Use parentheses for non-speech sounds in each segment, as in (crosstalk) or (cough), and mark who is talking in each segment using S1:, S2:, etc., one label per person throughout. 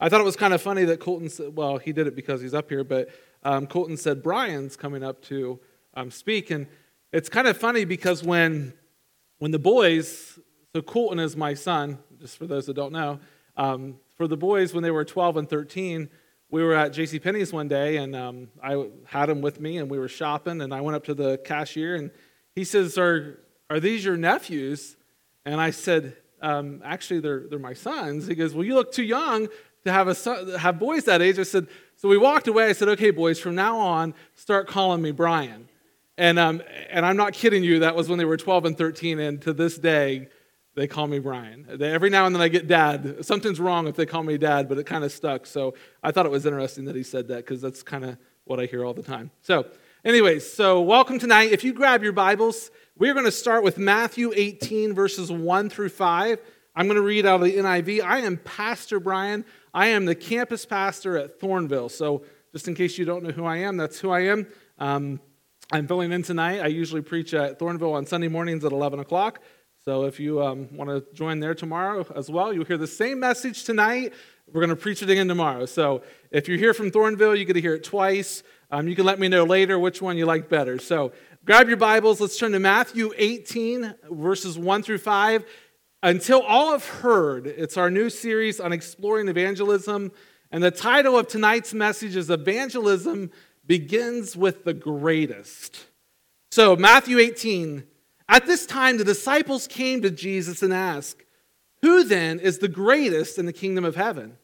S1: I thought it was kind of funny that Colton said, well, he did it because he's up here, but um, Colton said Brian's coming up to um, speak. And it's kind of funny because when, when the boys, so Colton is my son, just for those that don't know, um, for the boys when they were 12 and 13, we were at J.C. Penney's one day, and um, I had them with me, and we were shopping, and I went up to the cashier, and he says, "Are are these your nephews?" And I said, um, "Actually, they're they're my sons." He goes, "Well, you look too young to have a have boys that age." I said, "So we walked away." I said, "Okay, boys, from now on, start calling me Brian." And um, and I'm not kidding you. That was when they were 12 and 13, and to this day, they call me Brian. They, every now and then I get dad. Something's wrong if they call me dad, but it kind of stuck. So I thought it was interesting that he said that because that's kind of what I hear all the time. So, anyways, so welcome tonight. If you grab your Bibles, we're going to start with Matthew 18, verses 1 through 5. I'm going to read out of the NIV. I am Pastor Brian. I am the campus pastor at Thornville. So, just in case you don't know who I am, that's who I am. Um, I'm filling in tonight. I usually preach at Thornville on Sunday mornings at 11 o'clock. So if you um, want to join there tomorrow as well, you'll hear the same message tonight. We're going to preach it again tomorrow. So if you're here from Thornville, you get to hear it twice. Um, you can let me know later which one you like better. So grab your Bibles. Let's turn to Matthew 18, verses 1 through 5. Until all have heard, it's our new series on exploring evangelism. And the title of tonight's message is Evangelism Begins with the Greatest. So, Matthew 18, at this time, the disciples came to Jesus and asked, Who then is the greatest in the kingdom of heaven?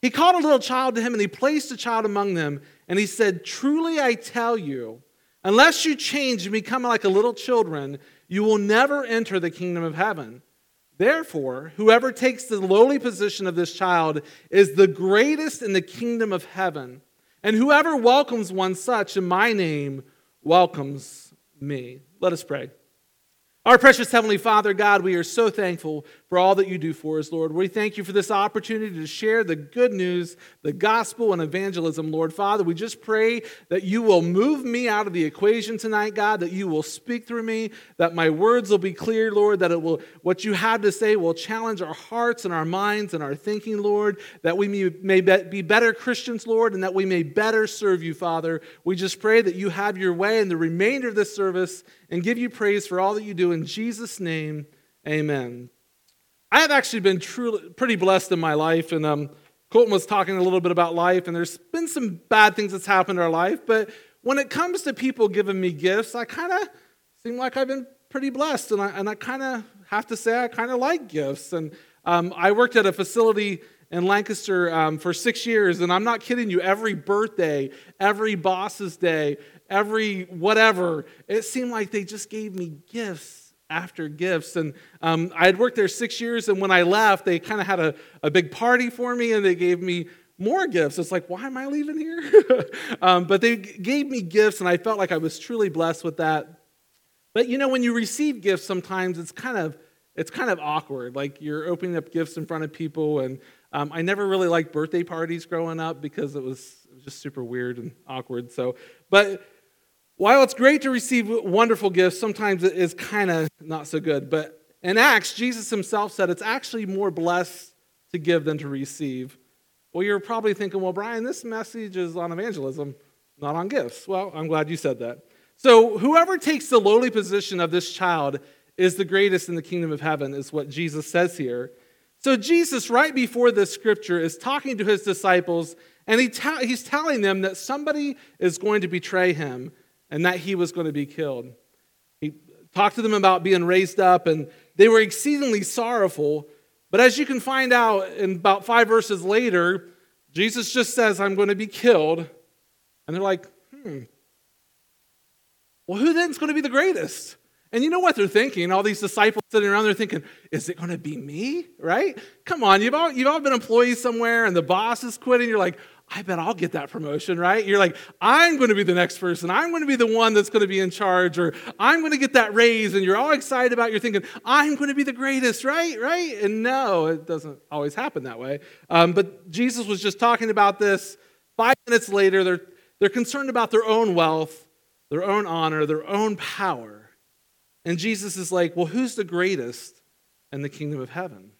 S1: He called a little child to him and he placed a child among them. And he said, Truly I tell you, unless you change and become like a little children, you will never enter the kingdom of heaven. Therefore, whoever takes the lowly position of this child is the greatest in the kingdom of heaven. And whoever welcomes one such in my name welcomes me. Let us pray. Our precious Heavenly Father, God, we are so thankful for all that you do for us, Lord. We thank you for this opportunity to share the good news, the gospel, and evangelism, Lord. Father, we just pray that you will move me out of the equation tonight, God, that you will speak through me, that my words will be clear, Lord, that it will, what you have to say will challenge our hearts and our minds and our thinking, Lord, that we may, be better Christians, Lord, and that we may better serve you, Father. We just pray that you have your way in the remainder of this service and give you praise for all that you do. In Jesus' name, amen. I have actually been truly pretty blessed in my life, and um, Colton was talking a little bit about life, and there's been some bad things that's happened in our life, but when it comes to people giving me gifts, I kind of seem like I've been pretty blessed, and I, and I kind of have to say I kind of like gifts. And um, I worked at a facility in Lancaster um, for six years, and I'm not kidding you, every birthday, every boss's day, every whatever, it seemed like they just gave me gifts after gifts. And um, I had worked there six years, and when I left, they kind of had a, a big party for me, and they gave me more gifts. It's like, why am I leaving here? (laughs) um, but they gave me gifts, and I felt like I was truly blessed with that. But you know, when you receive gifts, sometimes it's kind of it's kind of awkward. Like you're opening up gifts in front of people, and um, I never really liked birthday parties growing up because it was, it was just super weird and awkward. So, but while it's great to receive wonderful gifts, sometimes it is kind of not so good. But in Acts, Jesus himself said it's actually more blessed to give than to receive. Well, you're probably thinking, well, Brian, this message is on evangelism, not on gifts. Well, I'm glad you said that. So, whoever takes the lowly position of this child is the greatest in the kingdom of heaven, is what Jesus says here. So, Jesus, right before this scripture, is talking to his disciples, and he ta- he's telling them that somebody is going to betray him and that he was going to be killed. He talked to them about being raised up, and they were exceedingly sorrowful. But as you can find out in about five verses later, Jesus just says, I'm going to be killed. And they're like, hmm, well, who then is going to be the greatest? And you know what they're thinking? All these disciples sitting around there thinking, is it going to be me? Right? Come on, you've all, you've all been employees somewhere and the boss is quitting. You're like, I bet I'll get that promotion, right? You're like, I'm going to be the next person. I'm going to be the one that's going to be in charge, or I'm going to get that raise. And you're all excited about. It. You're thinking, I'm going to be the greatest, right? Right? And no, it doesn't always happen that way. Um, but Jesus was just talking about this. Five minutes later, they're they're concerned about their own wealth, their own honor, their own power, and Jesus is like, well, who's the greatest in the kingdom of heaven?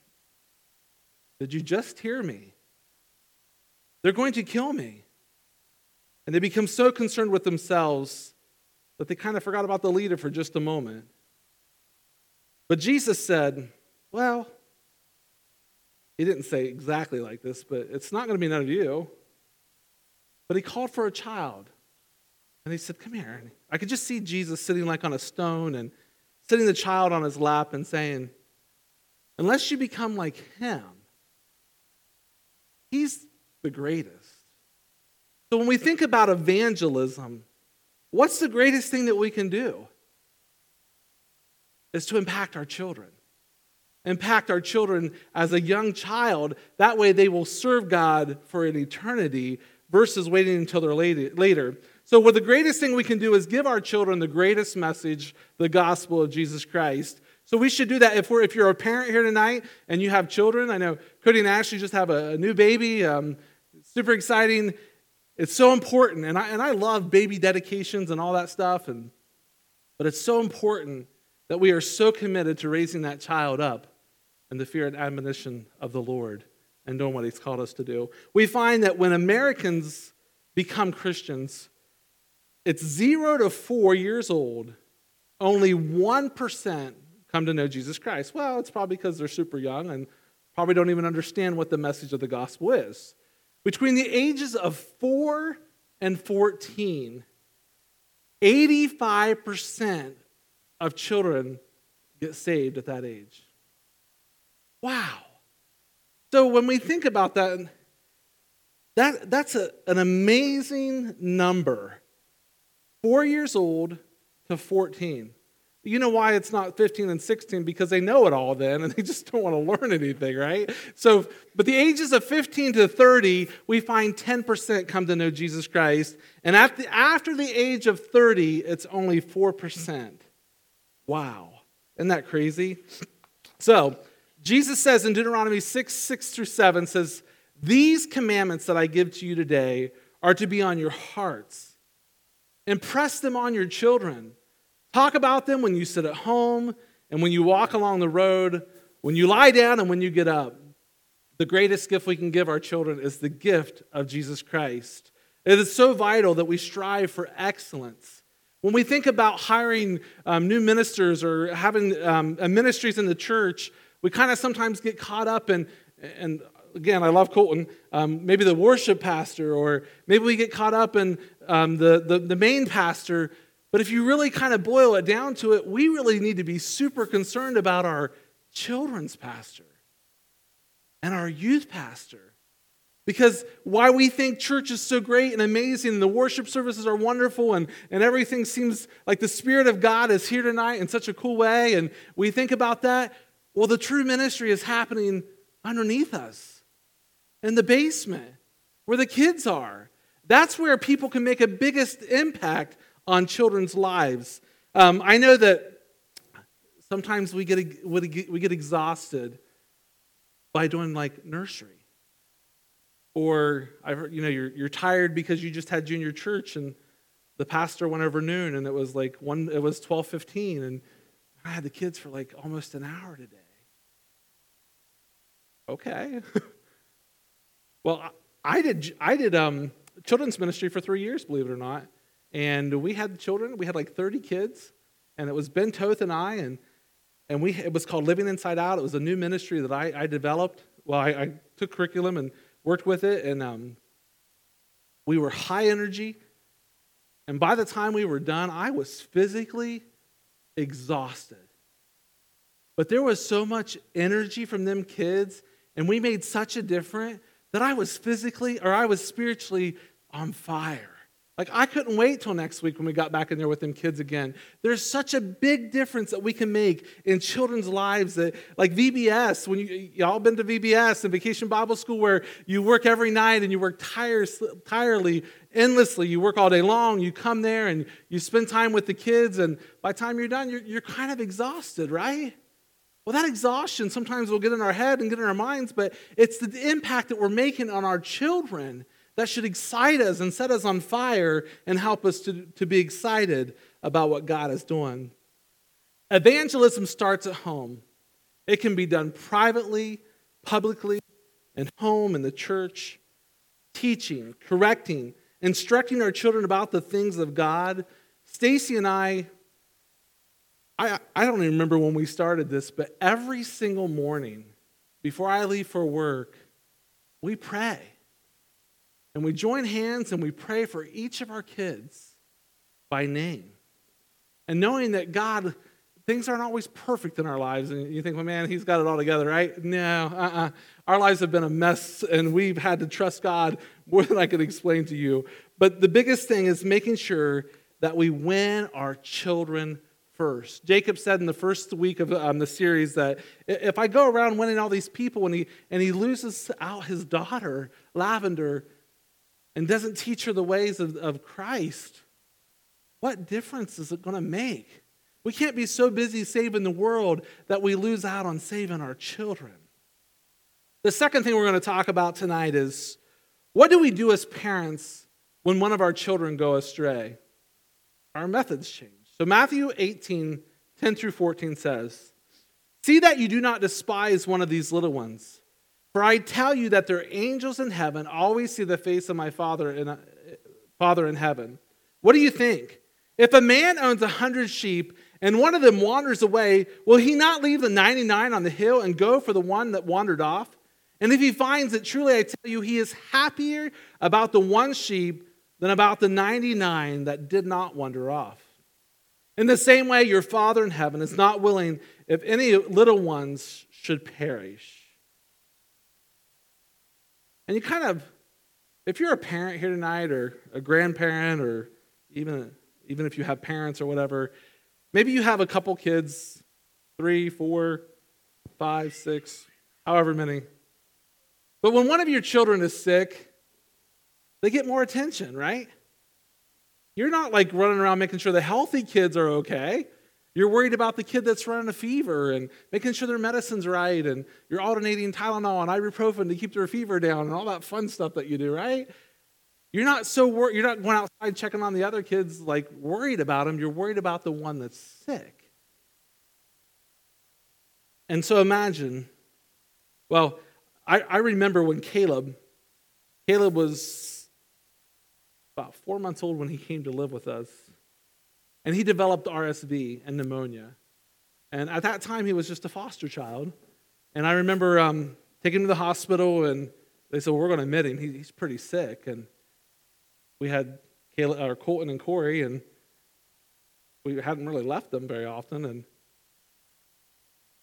S1: Did you just hear me? They're going to kill me. And they become so concerned with themselves that they kind of forgot about the leader for just a moment. But Jesus said, Well, he didn't say exactly like this, but it's not going to be none of you. But he called for a child. And he said, Come here. And I could just see Jesus sitting like on a stone and sitting the child on his lap and saying, Unless you become like him, he's the greatest. So when we think about evangelism, what's the greatest thing that we can do? Is to impact our children. Impact our children as a young child. That way they will serve God for an eternity versus waiting until they're later. So, what the greatest thing we can do is give our children the greatest message, the gospel of Jesus Christ. So we should do that. If, we're, if you're a parent here tonight and you have children, I know Cody and Ashley just have a, a new baby. Um, super exciting. It's so important. And I, and I love baby dedications and all that stuff. And, but it's so important that we are so committed to raising that child up in the fear and admonition of the Lord and doing what He's called us to do. We find that when Americans become Christians, it's zero to four years old, only 1% come to know Jesus Christ. Well, it's probably because they're super young and probably don't even understand what the message of the gospel is. Between the ages of 4 and 14, 85% of children get saved at that age. Wow. So when we think about that, that that's a, an amazing number. Four years old to 14. You know why it's not 15 and 16? Because they know it all then and (laughs) they just don't want to learn anything, right? So, but the ages of 15 to 30, we find 10% come to know Jesus Christ. And after, after the age of 30, it's only 4%. Wow. Isn't that crazy? So, Jesus says in Deuteronomy 6 6 through 7 says, These commandments that I give to you today are to be on your hearts. Impress them on your children. Talk about them when you sit at home and when you walk along the road, when you lie down and when you get up. The greatest gift we can give our children is the gift of Jesus Christ. It is so vital that we strive for excellence. When we think about hiring um, new ministers or having um, ministries in the church, we kind of sometimes get caught up in, and again, I love Colton, um, maybe the worship pastor, or maybe we get caught up in um, the, the, the main pastor. But if you really kind of boil it down to it, we really need to be super concerned about our children's pastor and our youth pastor. Because why we think church is so great and amazing and the worship services are wonderful and, and everything seems like the Spirit of God is here tonight in such a cool way, and we think about that, well, the true ministry is happening underneath us in the basement where the kids are. That's where people can make a biggest impact on children's lives. Um, I know that sometimes we get, we get exhausted by doing like nursery. Or I heard, you know, you're, you're tired because you just had junior church and the pastor went over noon and it was like one, it was 1215 and I had the kids for like almost an hour today. Okay. (laughs) well, I did, I did um, children's ministry for three years, believe it or not. And we had children. We had like 30 kids. And it was Ben Toth and I. And, and we, it was called Living Inside Out. It was a new ministry that I, I developed. Well, I, I took curriculum and worked with it. And um, we were high energy. And by the time we were done, I was physically exhausted. But there was so much energy from them kids, and we made such a difference that I was physically or I was spiritually on fire. Like, I couldn't wait till next week when we got back in there with them kids again. There's such a big difference that we can make in children's lives that, like VBS, when you, y'all been to VBS and Vacation Bible School where you work every night and you work tires, tirely, endlessly. You work all day long, you come there and you spend time with the kids, and by the time you're done, you're, you're kind of exhausted, right? Well, that exhaustion sometimes will get in our head and get in our minds, but it's the impact that we're making on our children that should excite us and set us on fire and help us to, to be excited about what God is doing. Evangelism starts at home. It can be done privately, publicly, at home, in the church. teaching, correcting, instructing our children about the things of God. Stacy and I, I, I don't even remember when we started this, but every single morning before I leave for work, we pray. And we join hands and we pray for each of our kids by name. And knowing that God, things aren't always perfect in our lives. And you think, well, man, he's got it all together, right? No, uh uh-uh. uh Our lives have been a mess and we've had to trust God more than I can explain to you. But the biggest thing is making sure that we win our children first. Jacob said in the first week of um, the series that if I go around winning all these people and he, and he loses out his daughter, Lavender, and doesn't teach her the ways of, of Christ, what difference is it going to make? We can't be so busy saving the world that we lose out on saving our children. The second thing we're going to talk about tonight is what do we do as parents when one of our children go astray? Our methods change. So Matthew 18, 10 through 14 says, See that you do not despise one of these little ones. For I tell you that their angels in heaven always see the face of my Father in, uh, Father in heaven. What do you think? If a man owns a hundred sheep and one of them wanders away, will he not leave the 99 on the hill and go for the one that wandered off? And if he finds it, truly I tell you, he is happier about the one sheep than about the 99 that did not wander off. In the same way, your Father in heaven is not willing if any little ones should perish. And you kind of, if you're a parent here tonight or a grandparent or even, even if you have parents or whatever, maybe you have a couple kids, three, four, five, six, however many. But when one of your children is sick, they get more attention, right? You're not like running around making sure the healthy kids are okay. You're worried about the kid that's running a fever and making sure their medicine's right, and you're alternating Tylenol and ibuprofen to keep their fever down and all that fun stuff that you do, right? You're not so wor- you're not going outside checking on the other kids like worried about them. You're worried about the one that's sick. And so imagine, well, I, I remember when Caleb, Caleb was about four months old when he came to live with us. And he developed RSV and pneumonia. And at that time, he was just a foster child. And I remember um, taking him to the hospital, and they said, well, We're going to admit him. He, he's pretty sick. And we had Caleb, or Colton and Corey, and we hadn't really left them very often. And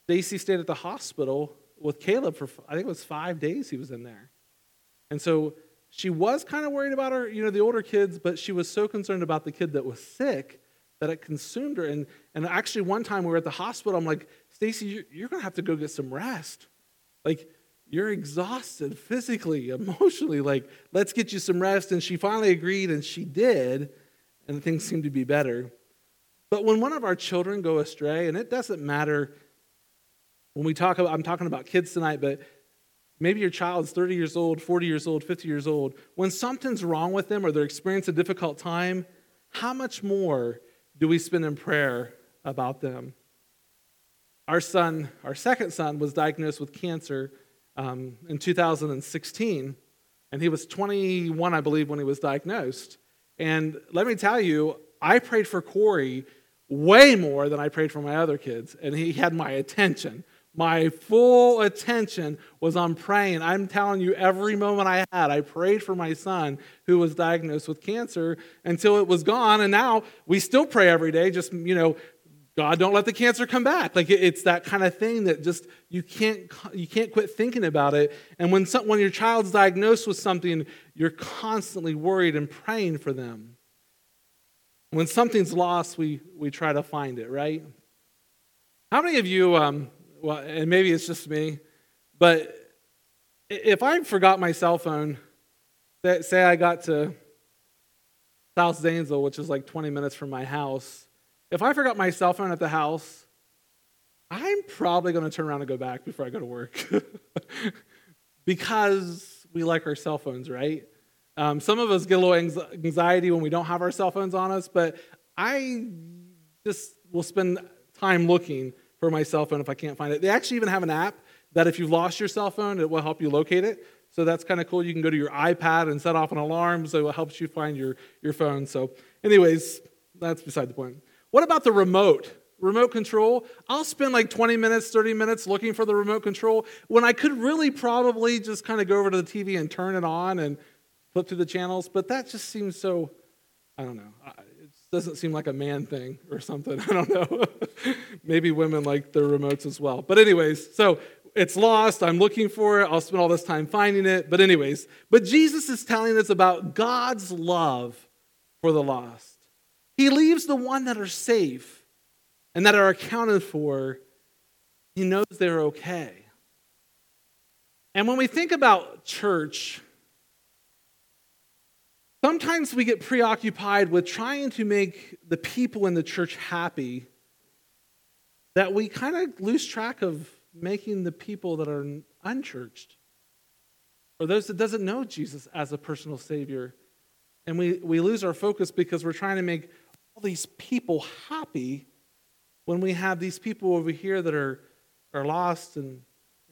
S1: Stacy stayed at the hospital with Caleb for, I think it was five days he was in there. And so she was kind of worried about her, you know, the older kids, but she was so concerned about the kid that was sick that it consumed her. And, and actually, one time we were at the hospital, I'm like, Stacy, you're, you're going to have to go get some rest. Like, you're exhausted physically, emotionally. Like, let's get you some rest. And she finally agreed, and she did, and things seemed to be better. But when one of our children go astray, and it doesn't matter when we talk about, I'm talking about kids tonight, but maybe your child's 30 years old, 40 years old, 50 years old. When something's wrong with them or they're experiencing a difficult time, how much more do we spend in prayer about them? Our son, our second son, was diagnosed with cancer um, in 2016, and he was 21, I believe, when he was diagnosed. And let me tell you, I prayed for Corey way more than I prayed for my other kids, and he had my attention. My full attention was on praying. I'm telling you, every moment I had, I prayed for my son who was diagnosed with cancer until it was gone. And now we still pray every day, just, you know, God, don't let the cancer come back. Like it's that kind of thing that just you can't you can't quit thinking about it. And when some, when your child's diagnosed with something, you're constantly worried and praying for them. When something's lost, we we try to find it, right? How many of you um, well, and maybe it's just me, but if I forgot my cell phone, say I got to South Zanesville, which is like 20 minutes from my house, if I forgot my cell phone at the house, I'm probably going to turn around and go back before I go to work. (laughs) because we like our cell phones, right? Um, some of us get a little anxiety when we don't have our cell phones on us, but I just will spend time looking for my cell phone if I can't find it. They actually even have an app that if you've lost your cell phone, it will help you locate it. So that's kind of cool. You can go to your iPad and set off an alarm, so it helps you find your, your phone. So, anyways, that's beside the point. What about the remote? Remote control. I'll spend like 20 minutes, 30 minutes looking for the remote control when I could really probably just kind of go over to the TV and turn it on and flip through the channels, but that just seems so, I don't know. Doesn't seem like a man thing or something. (laughs) I don't know. Maybe women like their remotes as well. But, anyways, so it's lost. I'm looking for it. I'll spend all this time finding it. But, anyways, but Jesus is telling us about God's love for the lost. He leaves the one that are safe and that are accounted for. He knows they're okay. And when we think about church, sometimes we get preoccupied with trying to make the people in the church happy that we kind of lose track of making the people that are unchurched or those that doesn't know Jesus as a personal savior. And we, we lose our focus because we're trying to make all these people happy when we have these people over here that are, are lost and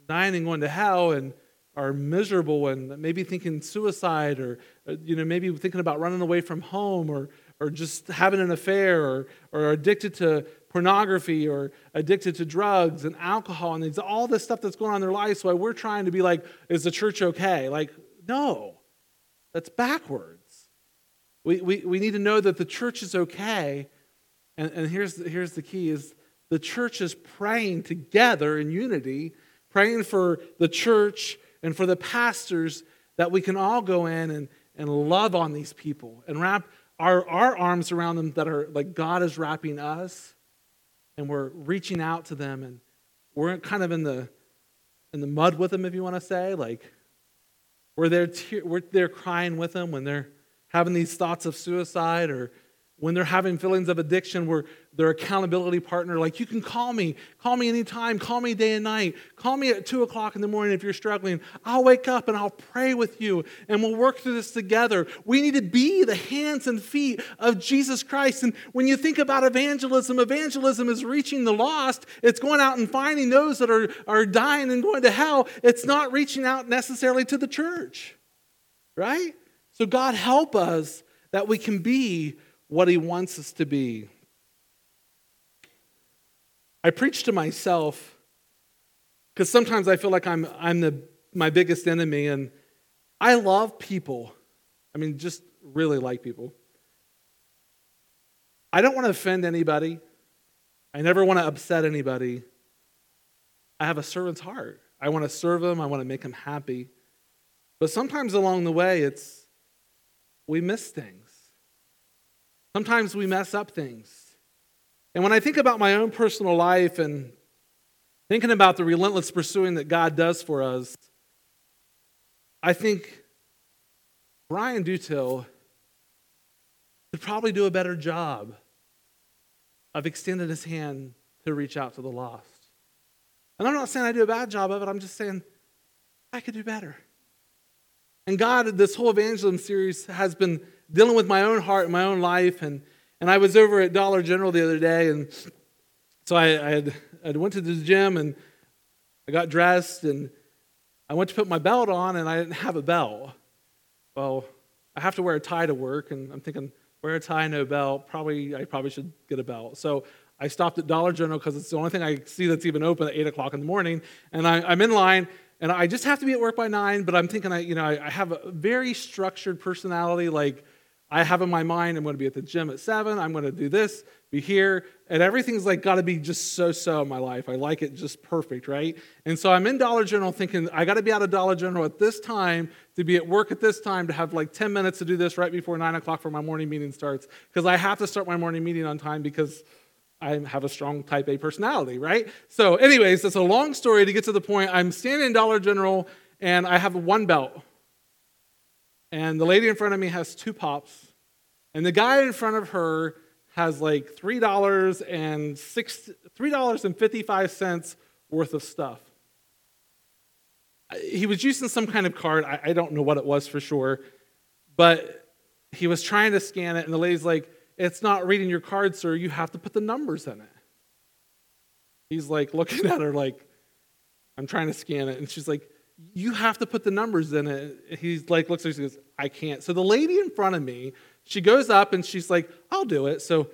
S1: dying and going to hell and are miserable and maybe thinking suicide or uh, you know maybe thinking about running away from home or or just having an affair or, or addicted to pornography or addicted to drugs and alcohol and all this stuff that's going on in their lives. So we're trying to be like, is the church okay? Like, no, that's backwards. We, we, we need to know that the church is okay. And, and here's, here's the key is the church is praying together in unity, praying for the church and for the pastors that we can all go in and, and love on these people and wrap our, our arms around them that are like God is wrapping us and we're reaching out to them and we're kind of in the in the mud with them if you want to say like we're there te- we're there crying with them when they're having these thoughts of suicide or when they're having feelings of addiction where their accountability partner like you can call me. Call me anytime. Call me day and night. Call me at 2 o'clock in the morning if you're struggling. I'll wake up and i'll pray with you and we'll work through this together. We need to be the hands and feet of jesus christ. And when you think about evangelism evangelism is reaching the lost. It's going out and finding those that are, are dying and going to hell. It's not reaching out necessarily to the church right? So god help us that we can be what he wants us to be. I preach to myself because sometimes I feel like I'm, I'm the, my biggest enemy, and I love people. I mean, just really like people. I don't want to offend anybody. I never want to upset anybody. I have a servant's heart. I want to serve them, I want to make them happy. But sometimes along the way, it's we miss things. Sometimes we mess up things. And when I think about my own personal life and thinking about the relentless pursuing that God does for us, I think Brian Dutil could probably do a better job of extending his hand to reach out to the lost. And I'm not saying I do a bad job of it, I'm just saying I could do better. And God, this whole evangelism series has been dealing with my own heart and my own life. And, and I was over at Dollar General the other day, and so I, I, had, I went to the gym and I got dressed and I went to put my belt on and I didn't have a belt. Well, I have to wear a tie to work, and I'm thinking, wear a tie, no belt. Probably, I probably should get a belt. So I stopped at Dollar General because it's the only thing I see that's even open at 8 o'clock in the morning. And I, am in line, and I just have to be at work by 9, but I'm thinking, I, you know, I, I have a very structured personality. Like, I have in my mind, I'm going to be at the gym at seven, I'm going to do this, be here, and everything's like got to be just so so in my life. I like it just perfect, right? And so I'm in Dollar General thinking, I got to be out of Dollar General at this time to be at work at this time to have like 10 minutes to do this right before nine o'clock for my morning meeting starts because I have to start my morning meeting on time because I have a strong type A personality, right? So, anyways, it's a long story to get to the point. I'm standing in Dollar General and I have one belt. And the lady in front of me has two pops and the guy in front of her has like $3 and six, $3.55 worth of stuff. He was using some kind of card. I, I don't know what it was for sure, but he was trying to scan it, and the lady's like, It's not reading your card, sir. You have to put the numbers in it. He's like looking (laughs) at her like, I'm trying to scan it. And she's like, you have to put the numbers in it. He's like, looks at her, he goes, I can't. So the lady in front of me, she goes up and she's like, I'll do it. So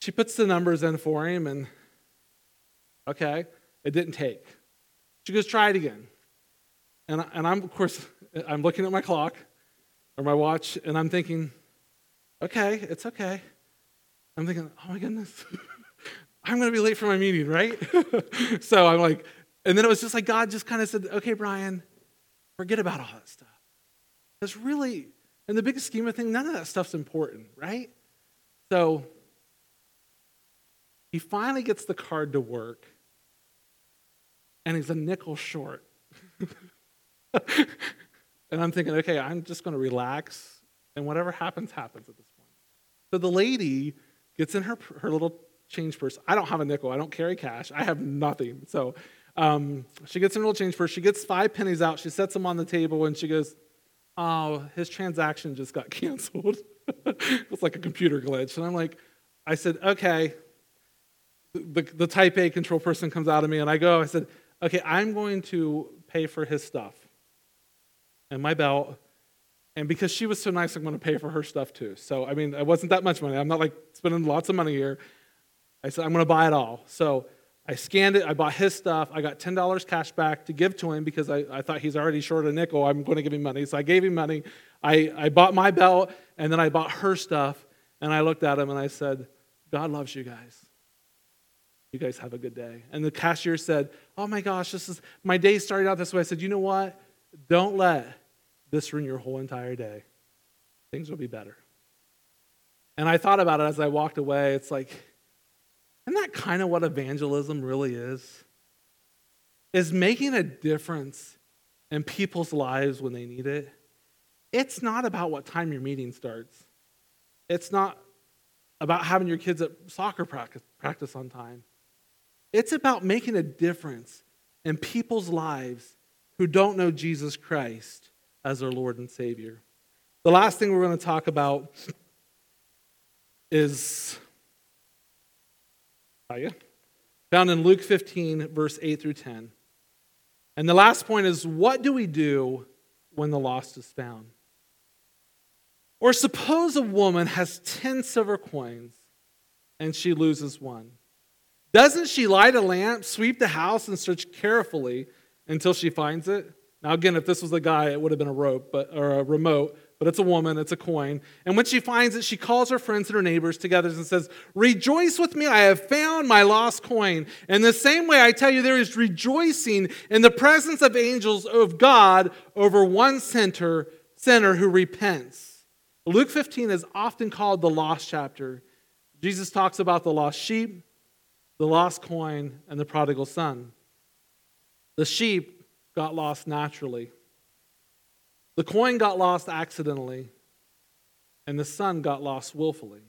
S1: she puts the numbers in for him, and okay, it didn't take. She goes, try it again. And, and I'm, of course, (laughs) I'm looking at my clock or my watch, and I'm thinking, okay, it's okay. I'm thinking, oh my goodness, (laughs) I'm going to be late for my meeting, right? (laughs) so I'm like, and then it was just like God just kind of said, okay, Brian, forget about all that stuff. Because really, in the big scheme of things, none of that stuff's important, right? So he finally gets the card to work, and he's a nickel short. (laughs) and I'm thinking, okay, I'm just going to relax, and whatever happens, happens at. So the lady gets in her, her little change purse. I don't have a nickel. I don't carry cash. I have nothing. So um, she gets in her little change purse. She gets five pennies out. She sets them on the table and she goes, Oh, his transaction just got (laughs) canceled. it's like a computer glitch. And I'm like, I said, Okay. The, the type A control person comes out of me and I go, I said, Okay, I'm going to pay for his stuff and my belt. And because she was so nice, I'm going to pay for her stuff too. So, I mean, it wasn't that much money. I'm not like spending lots of money here. I said, I'm going to buy it all. So I scanned it. I bought his stuff. I got $10 cash back to give to him because I, I thought he's already short a nickel. I'm going to give him money. So I gave him money. I, I bought my belt and then I bought her stuff. And I looked at him and I said, God loves you guys. You guys have a good day. And the cashier said, Oh my gosh, this is my day started out this way. I said, You know what? Don't let this ruin your whole entire day. Things will be better. And I thought about it as I walked away. It's like, isn't that kind of what evangelism really is? Is making a difference in people's lives when they need it. It's not about what time your meeting starts. It's not about having your kids at soccer practice, practice on time. It's about making a difference in people's lives who don't know Jesus Christ as our Lord and Savior. The last thing we're going to talk about is ah, found in Luke 15, verse 8 through 10. And the last point is what do we do when the lost is found? Or suppose a woman has 10 silver coins and she loses one. Doesn't she light a lamp, sweep the house, and search carefully until she finds it? Now, again, if this was a guy, it would have been a rope, but or a remote but it's a woman, it's a coin. And when she finds it, she calls her friends and her neighbors together and says, Rejoice with me, I have found my lost coin. In the same way, I tell you, there is rejoicing in the presence of angels of God over one sinner, sinner who repents. Luke 15 is often called the lost chapter. Jesus talks about the lost sheep, the lost coin, and the prodigal son. The sheep got lost naturally. The coin got lost accidentally, and the son got lost willfully.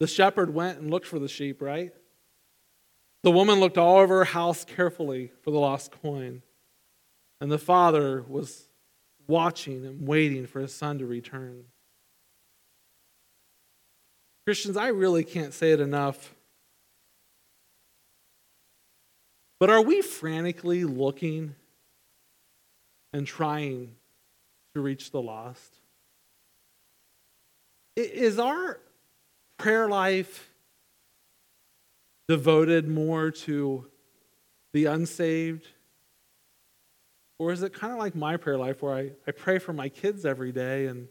S1: The shepherd went and looked for the sheep, right? The woman looked all over her house carefully for the lost coin. And the father was watching and waiting for his son to return. Christians, I really can't say it enough. But are we frantically looking and trying to reach the lost? Is our prayer life devoted more to the unsaved? Or is it kind of like my prayer life where I, I pray for my kids every day and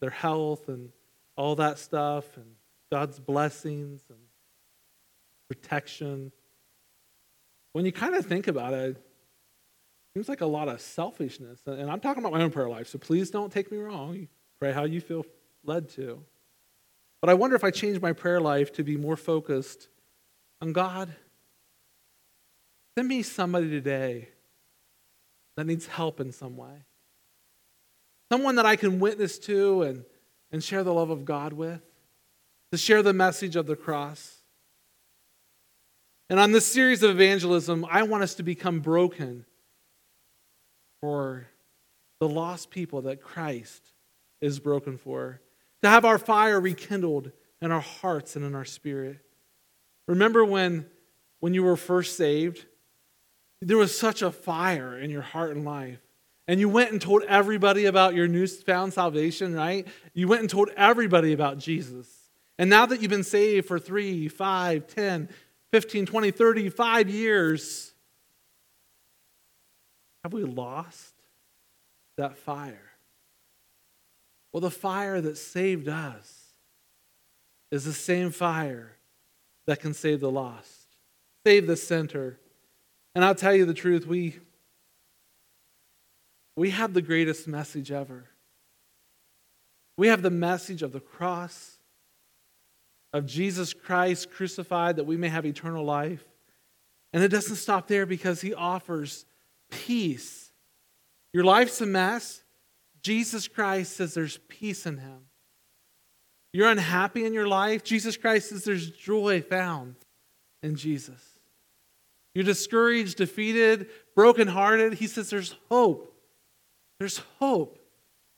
S1: their health and all that stuff and God's blessings and protection? When you kind of think about it, it Seems like a lot of selfishness. And I'm talking about my own prayer life, so please don't take me wrong. Pray how you feel led to. But I wonder if I change my prayer life to be more focused on God. Send me somebody today that needs help in some way. Someone that I can witness to and, and share the love of God with, to share the message of the cross. And on this series of evangelism, I want us to become broken for the lost people that Christ is broken for, to have our fire rekindled in our hearts and in our spirit. Remember when, when you were first saved? there was such a fire in your heart and life. And you went and told everybody about your newfound salvation, right? You went and told everybody about Jesus. And now that you've been saved for three, five, ten, 15, 20, 35 years, have we lost that fire? Well, the fire that saved us is the same fire that can save the lost, save the center. And I'll tell you the truth, we, we have the greatest message ever. We have the message of the cross, of Jesus Christ crucified that we may have eternal life. And it doesn't stop there because he offers peace. Your life's a mess. Jesus Christ says there's peace in him. You're unhappy in your life. Jesus Christ says there's joy found in Jesus. You're discouraged, defeated, brokenhearted. He says there's hope. There's hope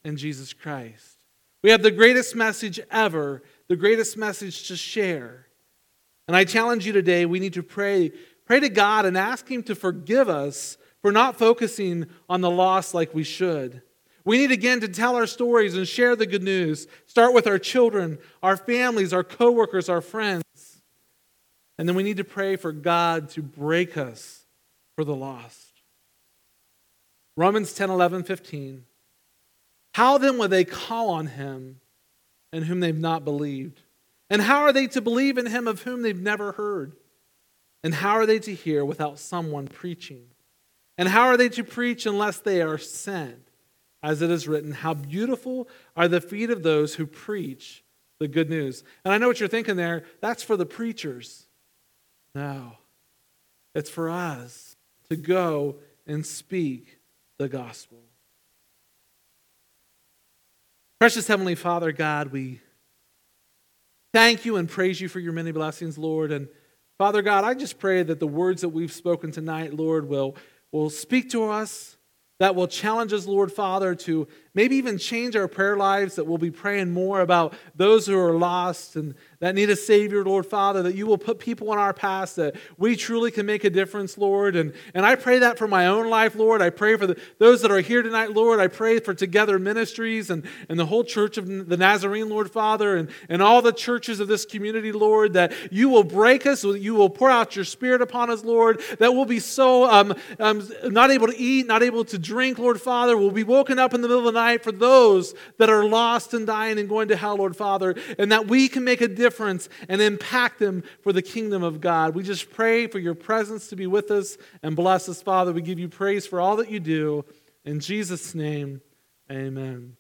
S1: in Jesus Christ. We have the greatest message ever, the greatest message to share. And I challenge you today, we need to pray. Pray to God and ask Him to forgive us for not focusing on the lost like we should. We need again to tell our stories and share the good news. Start with our children, our families, our coworkers, our friends. And then we need to pray for God to break us for the lost. Romans 10 11, 15. How then will they call on him in whom they've not believed? And how are they to believe in him of whom they've never heard? And how are they to hear without someone preaching? And how are they to preach unless they are sent? as it is written, How beautiful are the feet of those who preach the good news. And I know what you're thinking there. That's for the preachers. No, it's for us to go and speak the gospel. Precious Heavenly Father, God, we thank you and praise you for your many blessings, Lord. And Father God, I just pray that the words that we've spoken tonight, Lord, will, will speak to us that will challenge us, Lord Father, to maybe even change our prayer lives, that we'll be praying more about those who are lost and that need a Savior, Lord Father, that you will put people in our past that we truly can make a difference, Lord. And, and I pray that for my own life, Lord. I pray for the, those that are here tonight, Lord. I pray for Together Ministries and, and the whole church of the Nazarene, Lord Father, and, and all the churches of this community, Lord, that you will break us, you will pour out your Spirit upon us, Lord, that we'll be so um, um, not able to eat, not able to drink, Lord Father. We'll be woken up in the middle of the night for those that are lost and dying and going to hell, Lord Father, and that we can make a difference and impact them for the kingdom of God. We just pray for your presence to be with us and bless us, Father. We give you praise for all that you do. In Jesus' name, amen.